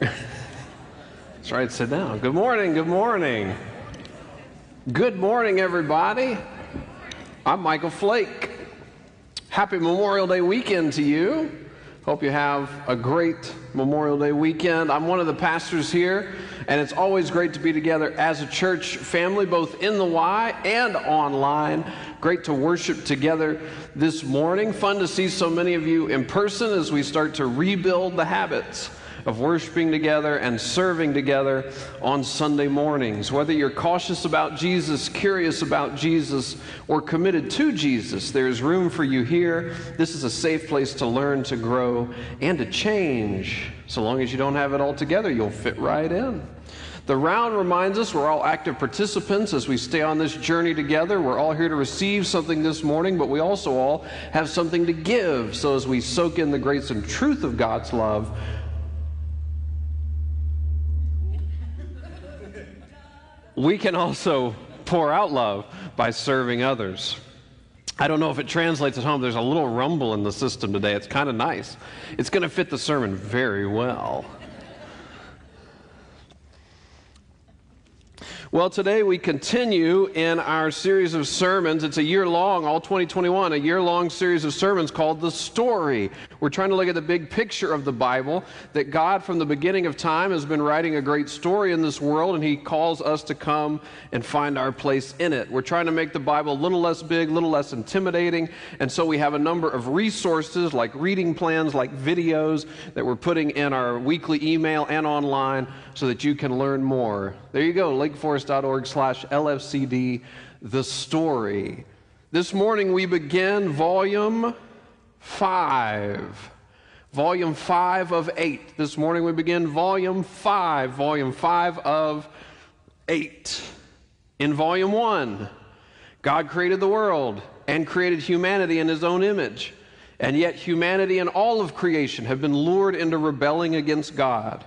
That's right, sit down. Good morning, good morning. Good morning, everybody. I'm Michael Flake. Happy Memorial Day weekend to you. Hope you have a great Memorial Day weekend. I'm one of the pastors here, and it's always great to be together as a church family, both in the Y and online. Great to worship together this morning. Fun to see so many of you in person as we start to rebuild the habits of worshiping together and serving together on Sunday mornings. Whether you're cautious about Jesus, curious about Jesus, or committed to Jesus, there's room for you here. This is a safe place to learn, to grow, and to change. So long as you don't have it all together, you'll fit right in. The round reminds us we're all active participants as we stay on this journey together. We're all here to receive something this morning, but we also all have something to give. So as we soak in the grace and truth of God's love, we can also pour out love by serving others. I don't know if it translates at home. There's a little rumble in the system today. It's kind of nice. It's going to fit the sermon very well. Well, today we continue in our series of sermons. It's a year long, all 2021, a year long series of sermons called The Story. We're trying to look at the big picture of the Bible that God, from the beginning of time, has been writing a great story in this world, and He calls us to come and find our place in it. We're trying to make the Bible a little less big, a little less intimidating, and so we have a number of resources like reading plans, like videos that we're putting in our weekly email and online so that you can learn more. There you go, lakeforest.org slash LFCD, the story. This morning we begin volume five. Volume five of eight. This morning we begin volume five, volume five of eight. In volume one, God created the world and created humanity in his own image. And yet, humanity and all of creation have been lured into rebelling against God.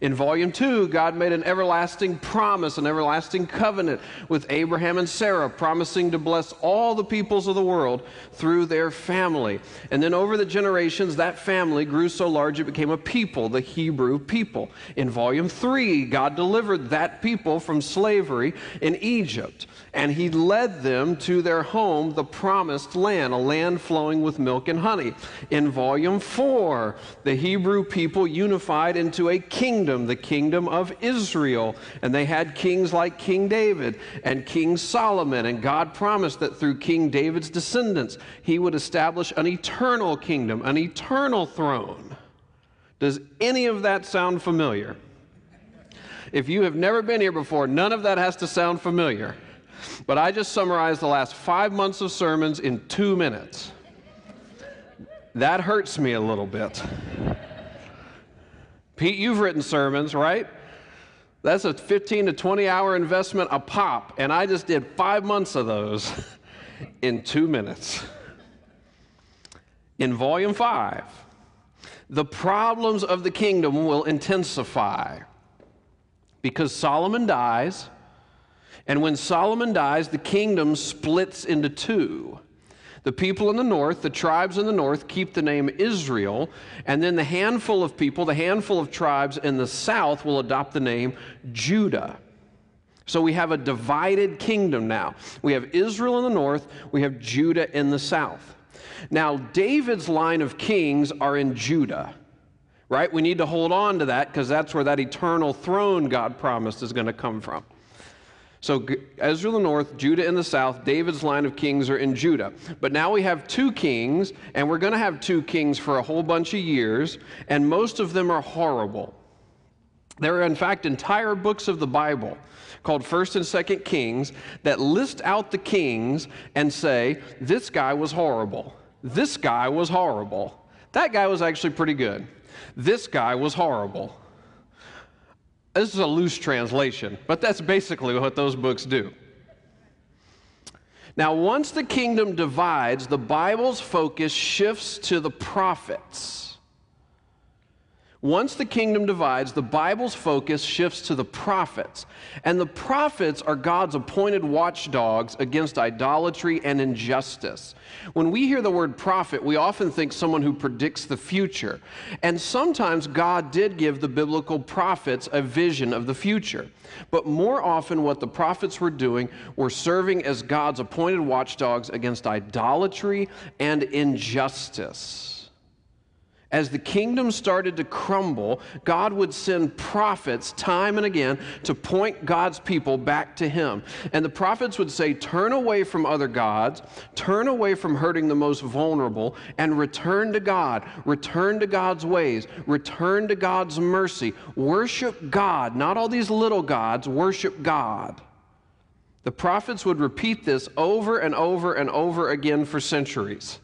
In volume two, God made an everlasting promise, an everlasting covenant with Abraham and Sarah, promising to bless all the peoples of the world through their family. And then over the generations, that family grew so large it became a people, the Hebrew people. In volume three, God delivered that people from slavery in Egypt and he led them to their home, the promised land, a land flowing with milk and honey. In volume four, the Hebrew people unified into a kingdom, the kingdom of Israel, and they had kings like King David and King Solomon, and God promised that through King David's descendants, he would establish an eternal kingdom, an eternal throne. Does any of that sound familiar? If you have never been here before, none of that has to sound familiar. But I just summarized the last five months of sermons in two minutes. That hurts me a little bit. Pete, you've written sermons, right? That's a 15 to 20 hour investment a pop, and I just did five months of those in two minutes. In volume five, the problems of the kingdom will intensify because Solomon dies and when Solomon dies, the kingdom splits into two. The people in the north, the tribes in the north, keep the name Israel, and then the handful of people, the handful of tribes in the south, will adopt the name Judah. So we have a divided kingdom now. We have Israel in the north, we have Judah in the south. Now, David's line of kings are in Judah, right? We need to hold on to that because that's where that eternal throne God promised is going to come from. So in the north, Judah in the south, David's line of kings are in Judah. But now we have two kings, and we're going to have two kings for a whole bunch of years, and most of them are horrible. There are, in fact, entire books of the Bible called 1st and 2nd Kings that list out the kings and say, this guy was horrible. This guy was horrible. That guy was actually pretty good. This guy was horrible. This is a loose translation, but that's basically what those books do. Now, once the kingdom divides, the Bible's focus shifts to the prophets. Once the kingdom divides, the Bible's focus shifts to the prophets. And the prophets are God's appointed watchdogs against idolatry and injustice. When we hear the word prophet, we often think someone who predicts the future. And sometimes God did give the biblical prophets a vision of the future. But more often, what the prophets were doing were serving as God's appointed watchdogs against idolatry and injustice as the kingdom started to crumble, God would send prophets time and again to point God's people back to Him. And the prophets would say, Turn away from other gods, turn away from hurting the most vulnerable, and return to God. Return to God's ways, return to God's mercy. Worship God, not all these little gods, worship God. The prophets would repeat this over and over and over again for centuries.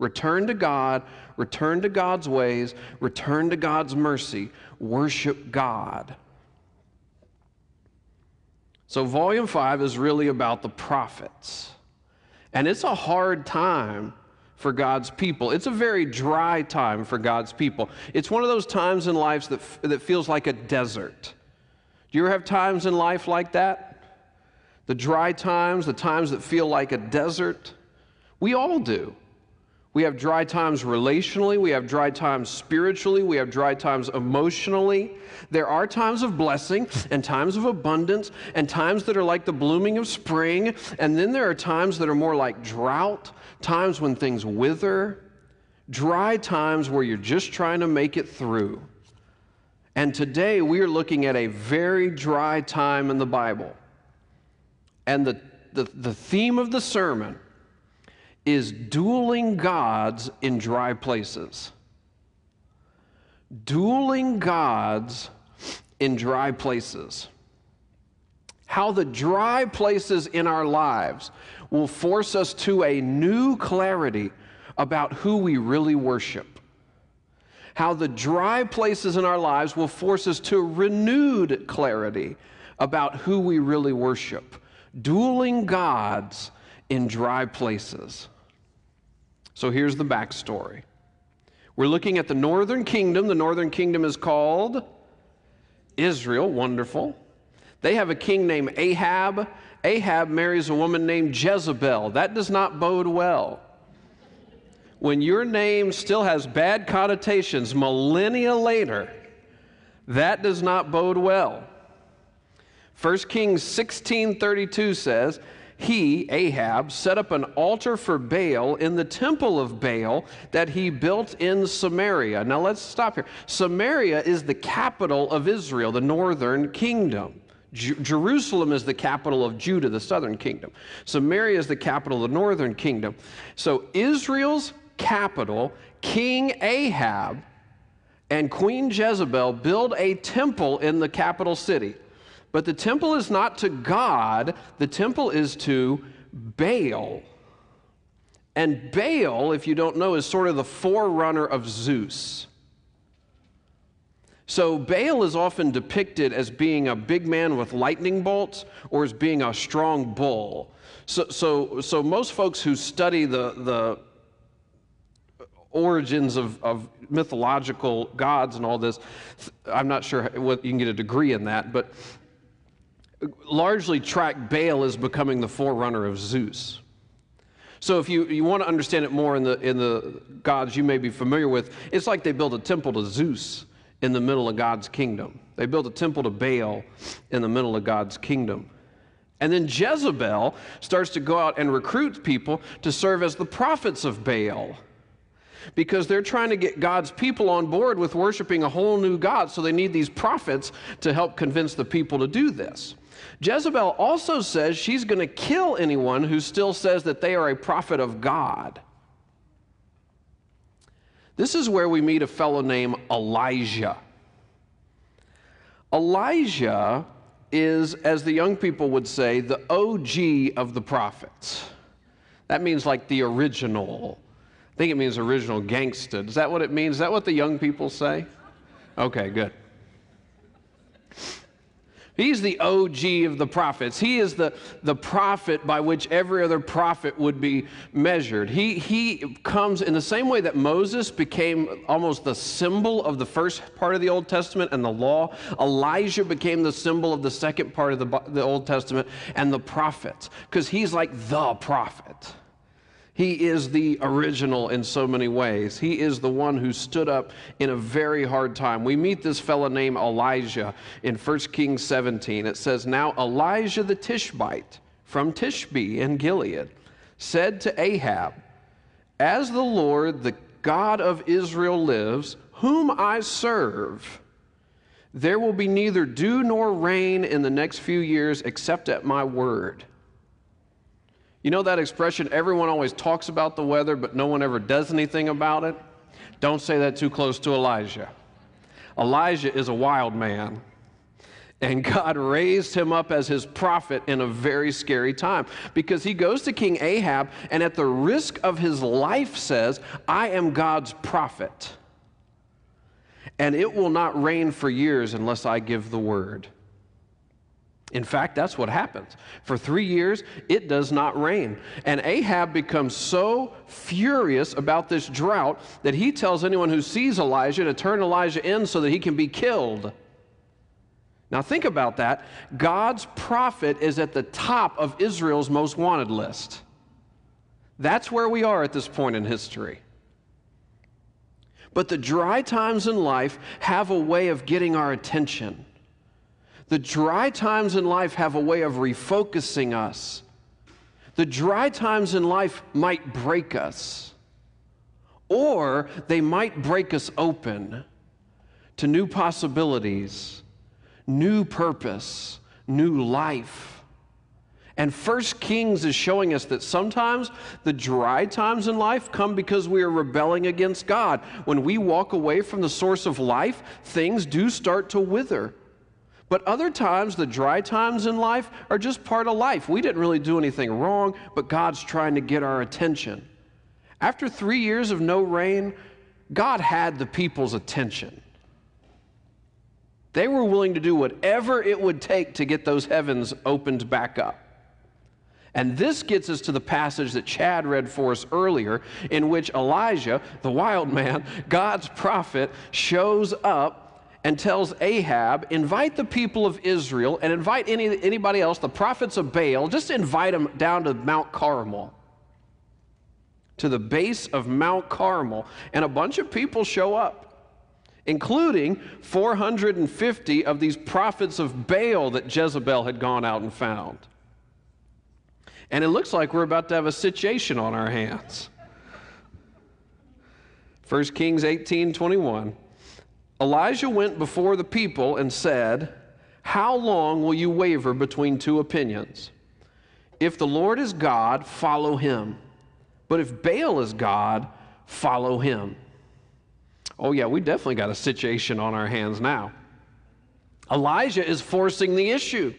Return to God, return to God's ways, return to God's mercy, worship God. So, volume five is really about the prophets. And it's a hard time for God's people. It's a very dry time for God's people. It's one of those times in life that, that feels like a desert. Do you ever have times in life like that? The dry times, the times that feel like a desert? We all do. We have dry times relationally, we have dry times spiritually, we have dry times emotionally. There are times of blessing and times of abundance and times that are like the blooming of spring, and then there are times that are more like drought, times when things wither, dry times where you're just trying to make it through. And today we are looking at a very dry time in the Bible. And the, the, the theme of the sermon is dueling gods in dry places. Dueling gods in dry places. How the dry places in our lives will force us to a new clarity about who we really worship. How the dry places in our lives will force us to renewed clarity about who we really worship. Dueling gods in dry places. So here's the backstory. We're looking at the northern kingdom. The northern kingdom is called Israel. Wonderful. They have a king named Ahab. Ahab marries a woman named Jezebel. That does not bode well. When your name still has bad connotations millennia later, that does not bode well. 1 Kings 16:32 says, he, Ahab, set up an altar for Baal in the temple of Baal that he built in Samaria. Now let's stop here. Samaria is the capital of Israel, the northern kingdom. Jerusalem is the capital of Judah, the southern kingdom. Samaria is the capital of the northern kingdom. So Israel's capital, King Ahab and Queen Jezebel build a temple in the capital city. But the temple is not to God, the temple is to Baal. And Baal, if you don't know, is sort of the forerunner of Zeus. So Baal is often depicted as being a big man with lightning bolts or as being a strong bull. So, so, so most folks who study the, the origins of, of mythological gods and all this, I'm not sure what you can get a degree in that, but largely track Baal as becoming the forerunner of Zeus. So if you, you want to understand it more in the, in the gods you may be familiar with, it's like they built a temple to Zeus in the middle of God's kingdom. They built a temple to Baal in the middle of God's kingdom. And then Jezebel starts to go out and recruit people to serve as the prophets of Baal because they're trying to get God's people on board with worshiping a whole new God. So they need these prophets to help convince the people to do this. Jezebel also says she's going to kill anyone who still says that they are a prophet of God. This is where we meet a fellow named Elijah. Elijah is, as the young people would say, the OG of the prophets. That means like the original. I think it means original gangsta. Is that what it means? Is that what the young people say? Okay, good. He's the OG of the prophets. He is the, the prophet by which every other prophet would be measured. He, he comes in the same way that Moses became almost the symbol of the first part of the Old Testament and the law. Elijah became the symbol of the second part of the, the Old Testament and the prophets, because he's like the prophet. He is the original in so many ways. He is the one who stood up in a very hard time. We meet this fellow named Elijah in 1 Kings 17. It says, Now Elijah the Tishbite from Tishbe in Gilead said to Ahab, As the Lord, the God of Israel, lives, whom I serve, there will be neither dew nor rain in the next few years except at my word. You know that expression, everyone always talks about the weather, but no one ever does anything about it? Don't say that too close to Elijah. Elijah is a wild man. And God raised him up as his prophet in a very scary time because he goes to King Ahab and, at the risk of his life, says, I am God's prophet. And it will not rain for years unless I give the word. In fact, that's what happens. For three years, it does not rain. And Ahab becomes so furious about this drought that he tells anyone who sees Elijah to turn Elijah in so that he can be killed. Now, think about that. God's prophet is at the top of Israel's most wanted list. That's where we are at this point in history. But the dry times in life have a way of getting our attention. The dry times in life have a way of refocusing us. The dry times in life might break us, or they might break us open to new possibilities, new purpose, new life. And First Kings is showing us that sometimes the dry times in life come because we are rebelling against God. When we walk away from the source of life, things do start to wither. But other times, the dry times in life are just part of life. We didn't really do anything wrong, but God's trying to get our attention. After three years of no rain, God had the people's attention. They were willing to do whatever it would take to get those heavens opened back up. And this gets us to the passage that Chad read for us earlier, in which Elijah, the wild man, God's prophet, shows up and tells Ahab, invite the people of Israel and invite any, anybody else, the prophets of Baal, just invite them down to Mount Carmel, to the base of Mount Carmel. And a bunch of people show up, including 450 of these prophets of Baal that Jezebel had gone out and found. And it looks like we're about to have a situation on our hands. 1 Kings 18 21. Elijah went before the people and said, How long will you waver between two opinions? If the Lord is God, follow him. But if Baal is God, follow him. Oh, yeah, we definitely got a situation on our hands now. Elijah is forcing the issue.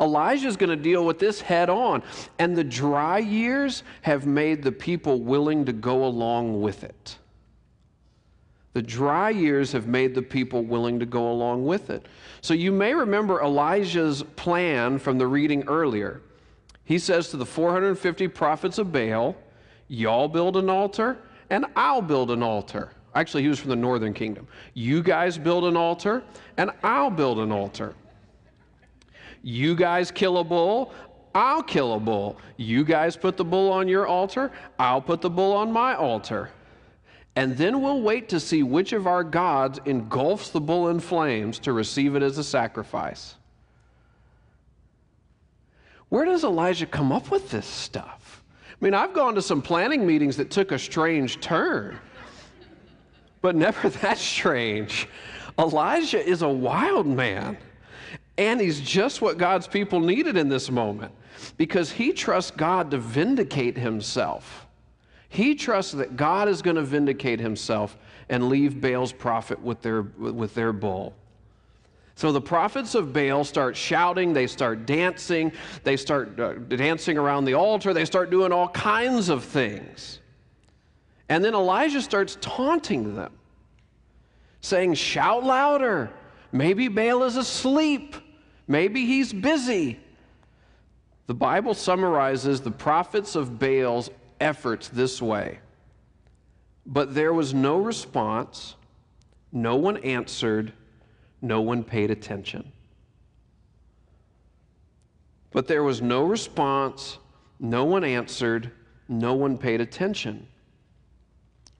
Elijah is going to deal with this head on. And the dry years have made the people willing to go along with it. The dry years have made the people willing to go along with it. So you may remember Elijah's plan from the reading earlier. He says to the 450 prophets of Baal, Y'all build an altar, and I'll build an altar. Actually, he was from the northern kingdom. You guys build an altar, and I'll build an altar. You guys kill a bull, I'll kill a bull. You guys put the bull on your altar, I'll put the bull on my altar and then we'll wait to see which of our gods engulfs the bull in flames to receive it as a sacrifice. Where does Elijah come up with this stuff? I mean, I've gone to some planning meetings that took a strange turn, but never that strange. Elijah is a wild man, and he's just what God's people needed in this moment because he trusts God to vindicate himself. He trusts that God is going to vindicate himself and leave Baal's prophet with their, with their bull. So the prophets of Baal start shouting, they start dancing, they start uh, dancing around the altar, they start doing all kinds of things. And then Elijah starts taunting them, saying, Shout louder. Maybe Baal is asleep. Maybe he's busy. The Bible summarizes the prophets of Baal's efforts this way But there was no response, no one answered, no one paid attention. But there was no response, no one answered, no one paid attention.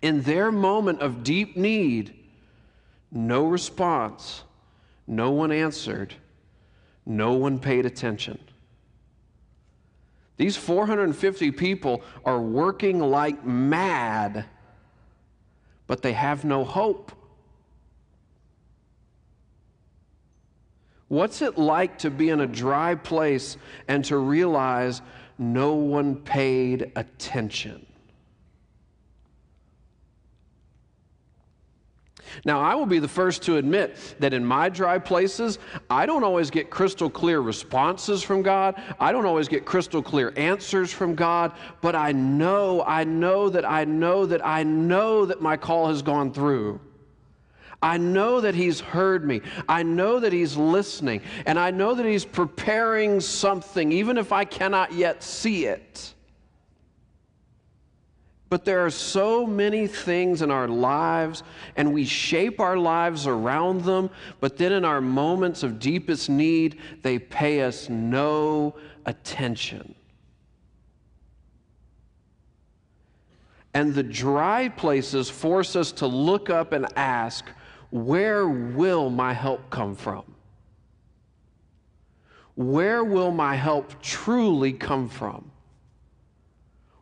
In their moment of deep need, no response, no one answered, no one paid attention. These 450 people are working like mad, but they have no hope. What's it like to be in a dry place and to realize no one paid attention? Now, I will be the first to admit that in my dry places, I don't always get crystal clear responses from God. I don't always get crystal clear answers from God, but I know, I know that I know that I know that my call has gone through. I know that He's heard me. I know that He's listening. And I know that He's preparing something, even if I cannot yet see it. But there are so many things in our lives, and we shape our lives around them, but then in our moments of deepest need, they pay us no attention. And the dry places force us to look up and ask, Where will my help come from? Where will my help truly come from?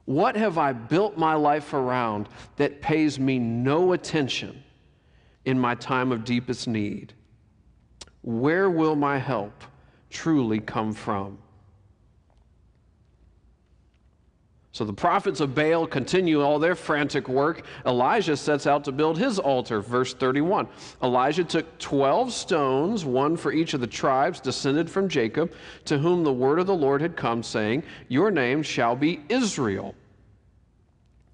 What have I built my life around that pays me no attention in my time of deepest need? Where will my help truly come from? So the prophets of Baal continue all their frantic work. Elijah sets out to build his altar. Verse 31. Elijah took 12 stones, one for each of the tribes descended from Jacob, to whom the word of the Lord had come, saying, Your name shall be Israel.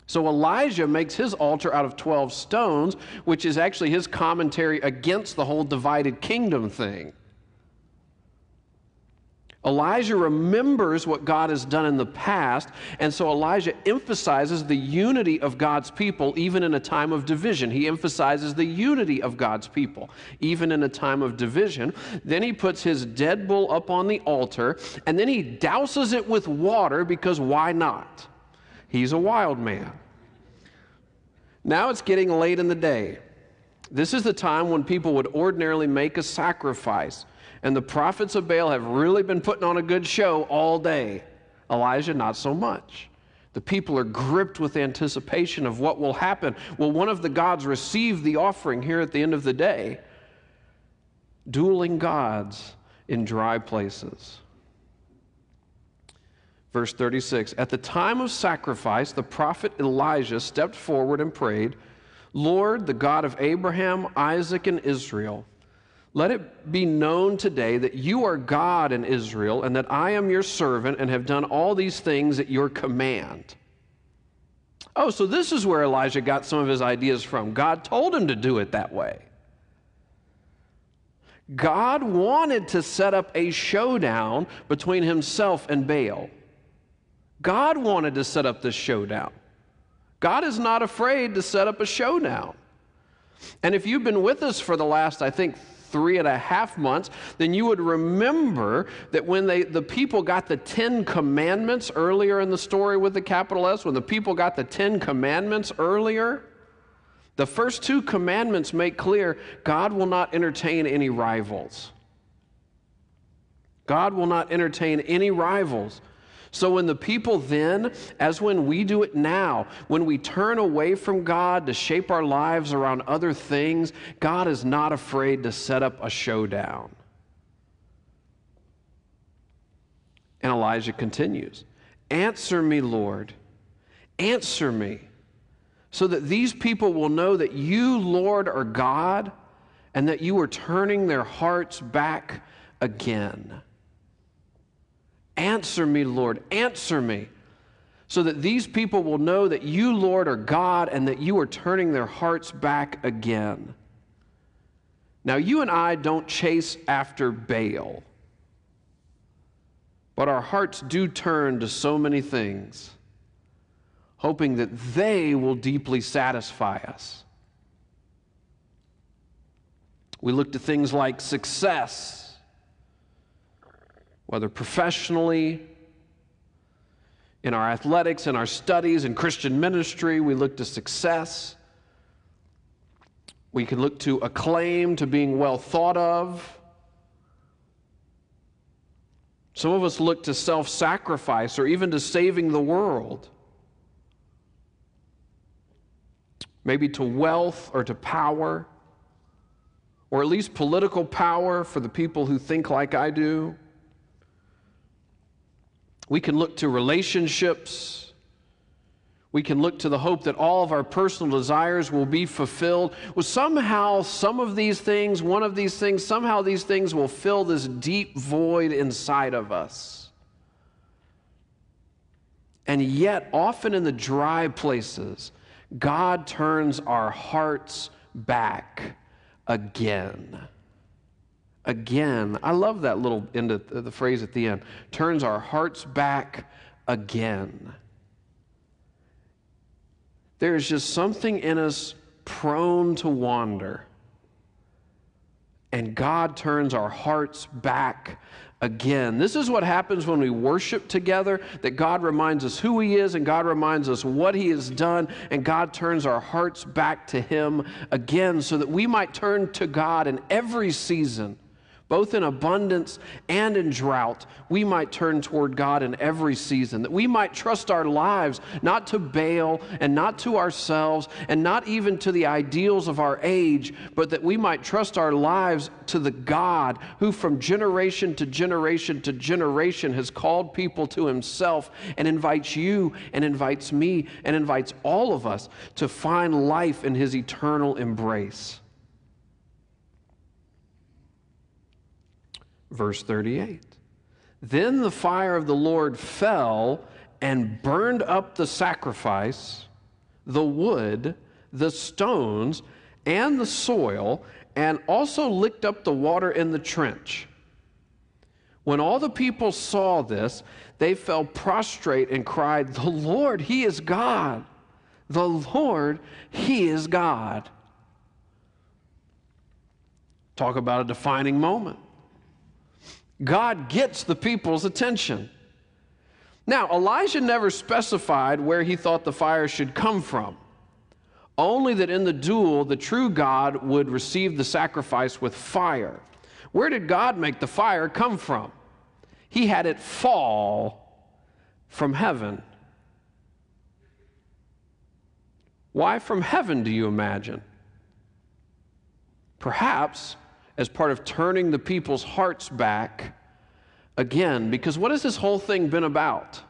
So Elijah makes his altar out of 12 stones, which is actually his commentary against the whole divided kingdom thing. Elijah remembers what God has done in the past, and so Elijah emphasizes the unity of God's people even in a time of division. He emphasizes the unity of God's people even in a time of division. Then he puts his dead bull up on the altar, and then he douses it with water because why not? He's a wild man. Now it's getting late in the day. This is the time when people would ordinarily make a sacrifice. And the prophets of Baal have really been putting on a good show all day. Elijah, not so much. The people are gripped with anticipation of what will happen. Will one of the gods receive the offering here at the end of the day? Dueling gods in dry places. Verse 36 At the time of sacrifice, the prophet Elijah stepped forward and prayed, Lord, the God of Abraham, Isaac, and Israel, let it be known today that you are God in Israel, and that I am your servant and have done all these things at your command. Oh, so this is where Elijah got some of his ideas from. God told him to do it that way. God wanted to set up a showdown between himself and Baal. God wanted to set up this showdown. God is not afraid to set up a showdown. And if you've been with us for the last, I think, three and a half months, then you would remember that when they, the people got the Ten Commandments earlier in the story with the capital S, when the people got the Ten Commandments earlier, the first two commandments make clear God will not entertain any rivals. God will not entertain any rivals. So when the people then, as when we do it now, when we turn away from God to shape our lives around other things, God is not afraid to set up a showdown. And Elijah continues Answer me, Lord. Answer me, so that these people will know that you, Lord, are God and that you are turning their hearts back again. Answer me, Lord, answer me, so that these people will know that you, Lord, are God and that you are turning their hearts back again. Now, you and I don't chase after Baal. But our hearts do turn to so many things, hoping that they will deeply satisfy us. We look to things like success, whether professionally, in our athletics, in our studies, in Christian ministry. We look to success. We can look to acclaim, to being well thought of. Some of us look to self sacrifice or even to saving the world. Maybe to wealth or to power, or at least political power for the people who think like I do. We can look to relationships. We can look to the hope that all of our personal desires will be fulfilled. Well, somehow, some of these things, one of these things, somehow these things will fill this deep void inside of us. And yet, often in the dry places, God turns our hearts back again again. I love that little end of the phrase at the end. Turns our hearts back again. There is just something in us prone to wander. And God turns our hearts back again. This is what happens when we worship together that God reminds us who He is and God reminds us what He has done, and God turns our hearts back to Him again so that we might turn to God in every season both in abundance and in drought, we might turn toward God in every season, that we might trust our lives not to Baal and not to ourselves and not even to the ideals of our age, but that we might trust our lives to the God who from generation to generation to generation has called people to himself and invites you and invites me and invites all of us to find life in his eternal embrace. Verse 38. Then the fire of the Lord fell and burned up the sacrifice, the wood, the stones, and the soil, and also licked up the water in the trench. When all the people saw this, they fell prostrate and cried, The Lord, He is God! The Lord, He is God. Talk about a defining moment. God gets the people's attention. Now, Elijah never specified where he thought the fire should come from, only that in the duel, the true God would receive the sacrifice with fire. Where did God make the fire come from? He had it fall from heaven. Why from heaven, do you imagine? Perhaps as part of turning the people's hearts back again. Because what has this whole thing been about?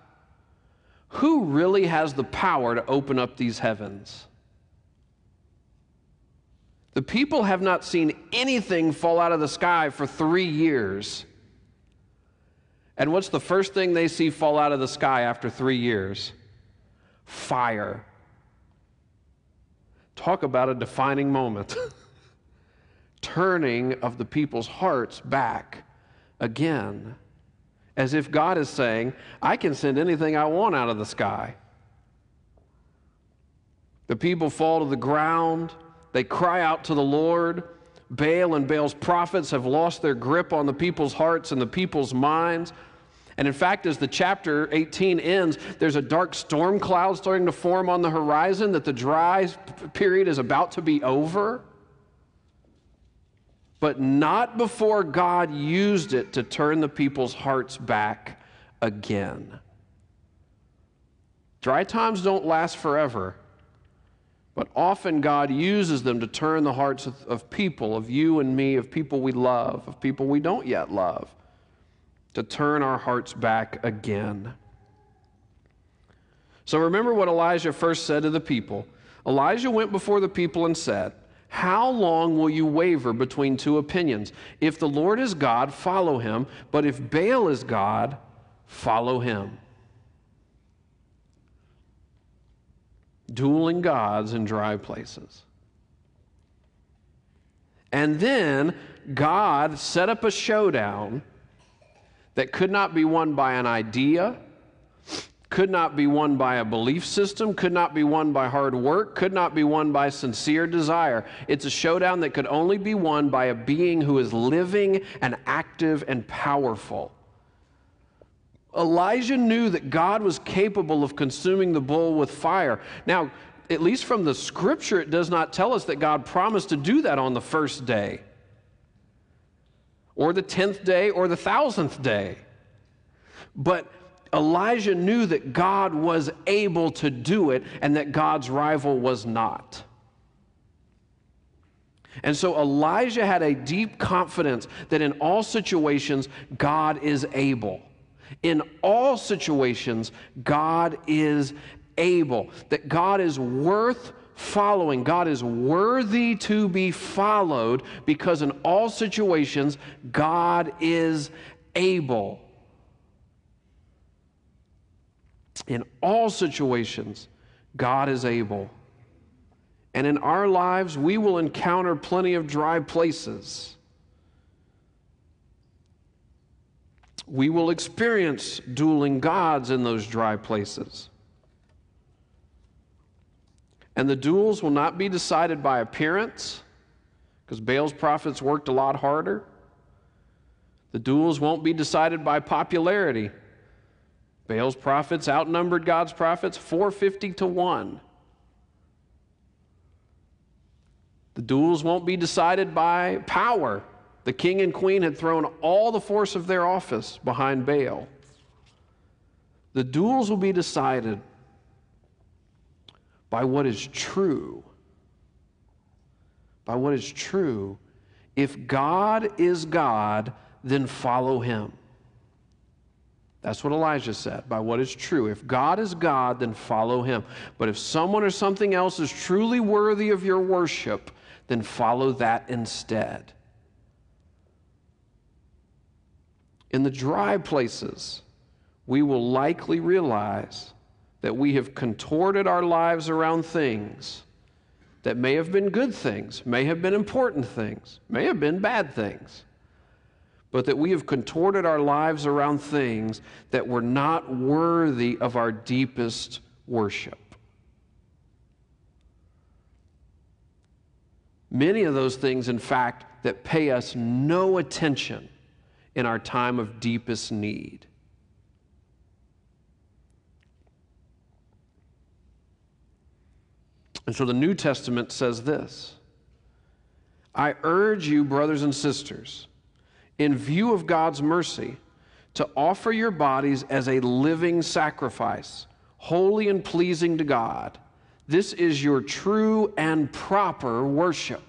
Who really has the power to open up these heavens? The people have not seen anything fall out of the sky for three years. And what's the first thing they see fall out of the sky after three years? Fire. Talk about a defining moment. turning of the people's hearts back again. As if God is saying, I can send anything I want out of the sky. The people fall to the ground, they cry out to the Lord. Baal and Baal's prophets have lost their grip on the people's hearts and the people's minds. And in fact, as the chapter 18 ends, there's a dark storm cloud starting to form on the horizon that the dry period is about to be over but not before God used it to turn the people's hearts back again. Dry times don't last forever, but often God uses them to turn the hearts of, of, people, of you and me, of people we love, of people we don't yet love, to turn our hearts back again. So remember what Elijah first said to the people. Elijah went before the people and said, how long will you waver between two opinions? If the Lord is God, follow him, but if Baal is God, follow him. Dueling gods in dry places. And then God set up a showdown that could not be won by an idea, could not be won by a belief system, could not be won by hard work, could not be won by sincere desire. It's a showdown that could only be won by a being who is living and active and powerful. Elijah knew that God was capable of consuming the bull with fire. Now, at least from the scripture, it does not tell us that God promised to do that on the first day, or the tenth day, or the thousandth day. But Elijah knew that God was able to do it and that God's rival was not. And so Elijah had a deep confidence that in all situations, God is able. In all situations, God is able, that God is worth following. God is worthy to be followed because in all situations, God is able. In all situations, God is able. And in our lives, we will encounter plenty of dry places. We will experience dueling gods in those dry places. And the duels will not be decided by appearance, because Baal's prophets worked a lot harder. The duels won't be decided by popularity. Baal's prophets outnumbered God's prophets 450 to 1. The duels won't be decided by power. The king and queen had thrown all the force of their office behind Baal. The duels will be decided by what is true. By what is true. If God is God, then follow him. That's what Elijah said, by what is true. If God is God, then follow him. But if someone or something else is truly worthy of your worship, then follow that instead. In the dry places, we will likely realize that we have contorted our lives around things that may have been good things, may have been important things, may have been bad things but that we have contorted our lives around things that were not worthy of our deepest worship. Many of those things, in fact, that pay us no attention in our time of deepest need. And so the New Testament says this I urge you, brothers and sisters, in view of God's mercy, to offer your bodies as a living sacrifice, holy and pleasing to God. This is your true and proper worship.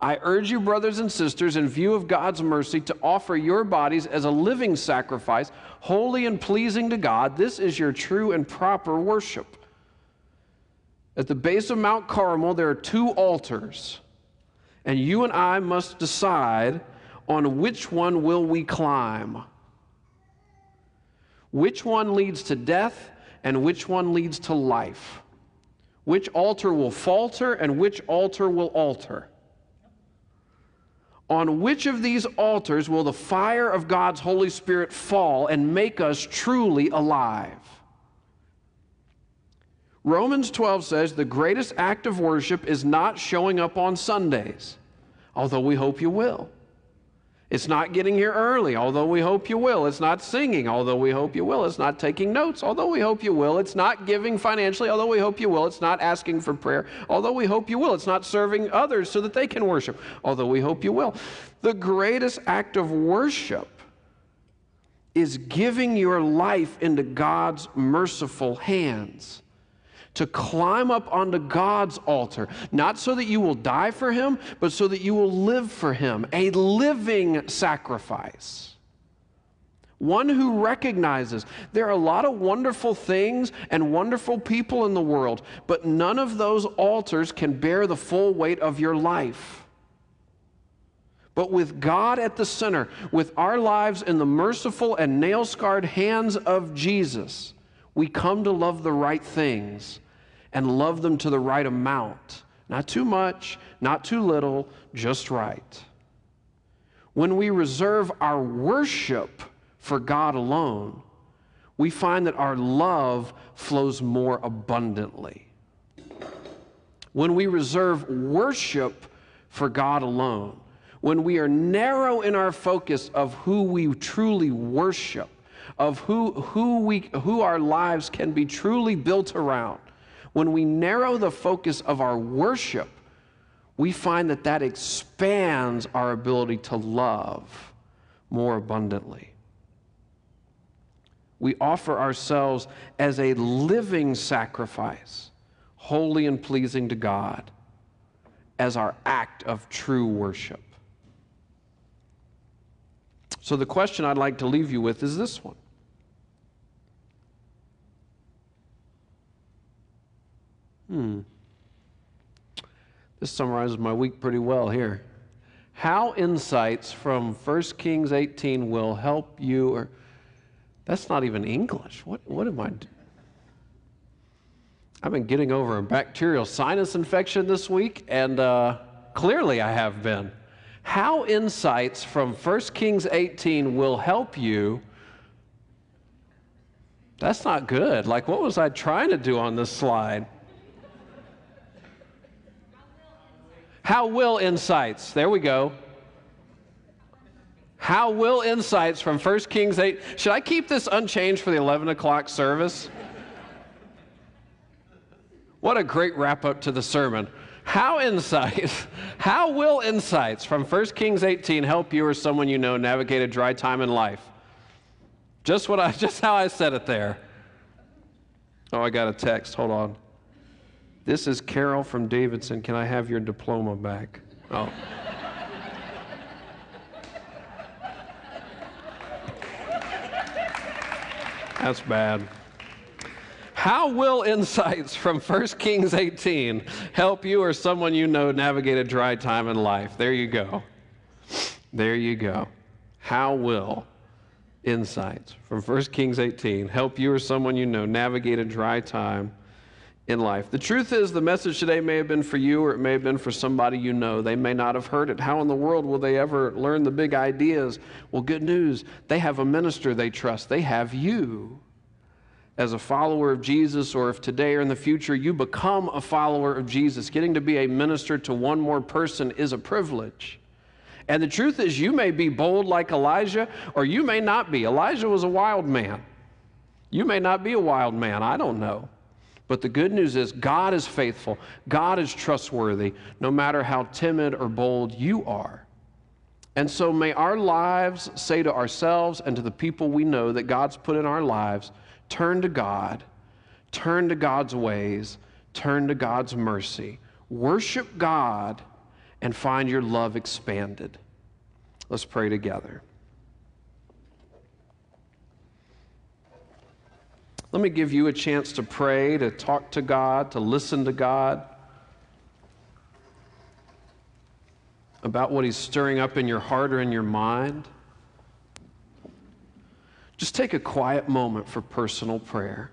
I urge you, brothers and sisters, in view of God's mercy, to offer your bodies as a living sacrifice, holy and pleasing to God. This is your true and proper worship. At the base of Mount Carmel, there are two altars, and you and I must decide on which one will we climb? Which one leads to death and which one leads to life? Which altar will falter and which altar will alter? On which of these altars will the fire of God's Holy Spirit fall and make us truly alive? Romans 12 says the greatest act of worship is not showing up on Sundays, although we hope you will. It's not getting here early, although we hope you will. It's not singing, although we hope you will. It's not taking notes, although we hope you will. It's not giving financially, although we hope you will. It's not asking for prayer, although we hope you will. It's not serving others so that they can worship, although we hope you will. The greatest act of worship is giving your life into God's merciful hands to climb up onto God's altar, not so that you will die for Him, but so that you will live for Him, a living sacrifice. One who recognizes there are a lot of wonderful things and wonderful people in the world, but none of those altars can bear the full weight of your life. But with God at the center, with our lives in the merciful and nail scarred hands of Jesus, we come to love the right things and love them to the right amount. Not too much, not too little, just right. when we reserve our worship for God alone, we find that our love flows more abundantly. When we reserve worship for God alone, when we are narrow in our focus of who we truly worship, of who, who, we, who our lives can be truly built around, when we narrow the focus of our worship, we find that that expands our ability to love more abundantly. We offer ourselves as a living sacrifice, holy and pleasing to God, as our act of true worship. So, the question I'd like to leave you with is this one Hmm. This summarizes my week pretty well here. How insights from 1 Kings 18 will help you, or that's not even English. What, what am I doing? I've been getting over a bacterial sinus infection this week, and uh, clearly I have been. How insights from 1 Kings 18 will help you. That's not good. Like, what was I trying to do on this slide? How will insights? There we go. How will insights from 1 Kings 8? Should I keep this unchanged for the 11 o'clock service? What a great wrap up to the sermon. How insights, how will insights from 1 Kings 18 help you or someone you know navigate a dry time in life? Just what I just how I said it there. Oh, I got a text. Hold on. This is Carol from Davidson. Can I have your diploma back? Oh. That's bad. How will insights from 1 Kings 18 help you or someone you know navigate a dry time in life? There you go. There you go. How will insights from 1 Kings 18 help you or someone you know navigate a dry time in life. The truth is, the message today may have been for you or it may have been for somebody you know. They may not have heard it. How in the world will they ever learn the big ideas? Well, good news. They have a minister they trust, they have you. As a follower of Jesus, or if today or in the future you become a follower of Jesus, getting to be a minister to one more person is a privilege. And the truth is, you may be bold like Elijah, or you may not be. Elijah was a wild man. You may not be a wild man. I don't know. But the good news is, God is faithful, God is trustworthy, no matter how timid or bold you are. And so may our lives say to ourselves and to the people we know that God's put in our lives turn to God, turn to God's ways, turn to God's mercy, worship God, and find your love expanded. Let's pray together. Let me give you a chance to pray, to talk to God, to listen to God about what He's stirring up in your heart or in your mind. Just take a quiet moment for personal prayer.